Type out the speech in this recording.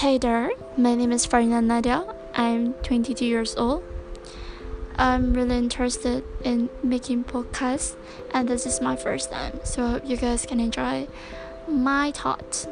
Hey there, my name is Farina Nadia. I'm 22 years old. I'm really interested in making podcasts, and this is my first time, so I hope you guys can enjoy my thoughts.